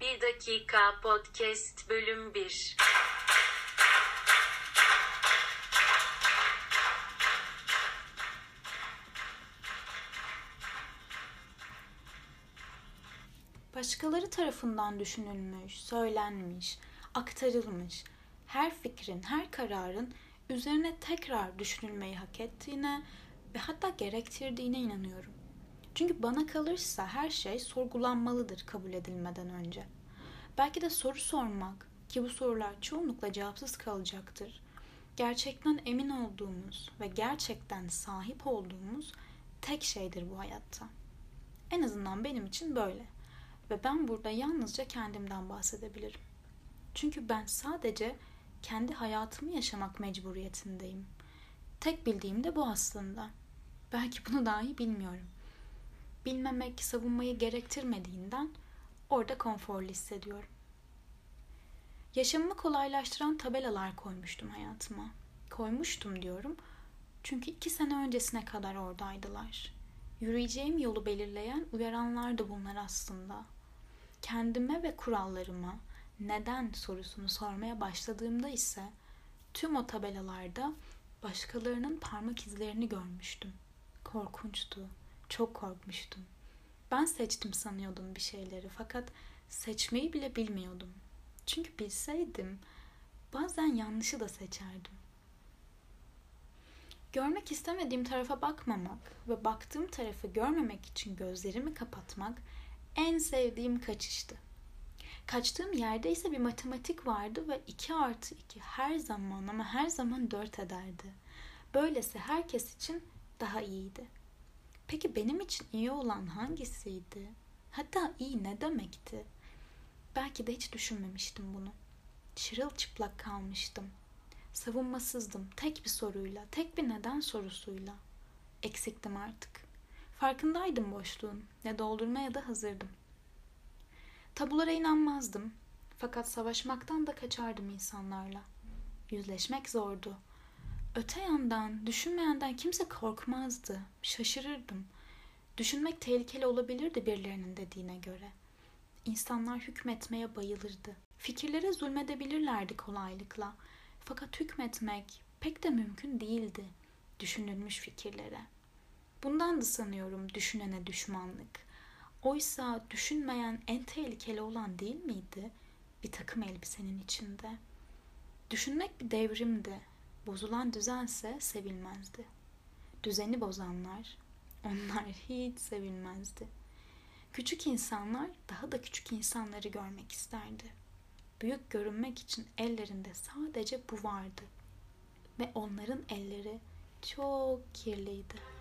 Bir dakika podcast bölüm 1. Başkaları tarafından düşünülmüş, söylenmiş, aktarılmış her fikrin, her kararın üzerine tekrar düşünülmeyi hak ettiğine ve hatta gerektirdiğine inanıyorum. Çünkü bana kalırsa her şey sorgulanmalıdır kabul edilmeden önce. Belki de soru sormak ki bu sorular çoğunlukla cevapsız kalacaktır. Gerçekten emin olduğumuz ve gerçekten sahip olduğumuz tek şeydir bu hayatta. En azından benim için böyle. Ve ben burada yalnızca kendimden bahsedebilirim. Çünkü ben sadece kendi hayatımı yaşamak mecburiyetindeyim. Tek bildiğim de bu aslında. Belki bunu dahi bilmiyorum. Bilmemek savunmayı gerektirmediğinden orada konforlu hissediyorum. Yaşamımı kolaylaştıran tabelalar koymuştum hayatıma. Koymuştum diyorum. Çünkü iki sene öncesine kadar oradaydılar. Yürüyeceğim yolu belirleyen uyaranlar da bunlar aslında. Kendime ve kurallarıma neden sorusunu sormaya başladığımda ise tüm o tabelalarda başkalarının parmak izlerini görmüştüm. Korkunçtu. Çok korkmuştum. Ben seçtim sanıyordum bir şeyleri fakat seçmeyi bile bilmiyordum. Çünkü bilseydim bazen yanlışı da seçerdim. Görmek istemediğim tarafa bakmamak ve baktığım tarafı görmemek için gözlerimi kapatmak en sevdiğim kaçıştı. Kaçtığım yerde ise bir matematik vardı ve 2 artı 2 her zaman ama her zaman 4 ederdi. Böylesi herkes için daha iyiydi. Peki benim için iyi olan hangisiydi? Hatta iyi ne demekti? Belki de hiç düşünmemiştim bunu. Çırılçıplak kalmıştım. Savunmasızdım tek bir soruyla, tek bir neden sorusuyla. Eksiktim artık. Farkındaydım boşluğun. Ne doldurmaya da hazırdım. Tabulara inanmazdım. Fakat savaşmaktan da kaçardım insanlarla. Yüzleşmek zordu. Öte yandan düşünmeyenden kimse korkmazdı. Şaşırırdım. Düşünmek tehlikeli olabilirdi birilerinin dediğine göre. İnsanlar hükmetmeye bayılırdı. Fikirlere zulmedebilirlerdi kolaylıkla. Fakat hükmetmek pek de mümkün değildi düşünülmüş fikirlere. Bundan da sanıyorum düşünene düşmanlık. Oysa düşünmeyen en tehlikeli olan değil miydi? Bir takım elbisenin içinde. Düşünmek bir devrimdi. Bozulan düzense sevilmezdi. Düzeni bozanlar, onlar hiç sevilmezdi. Küçük insanlar daha da küçük insanları görmek isterdi. Büyük görünmek için ellerinde sadece bu vardı. Ve onların elleri çok kirliydi.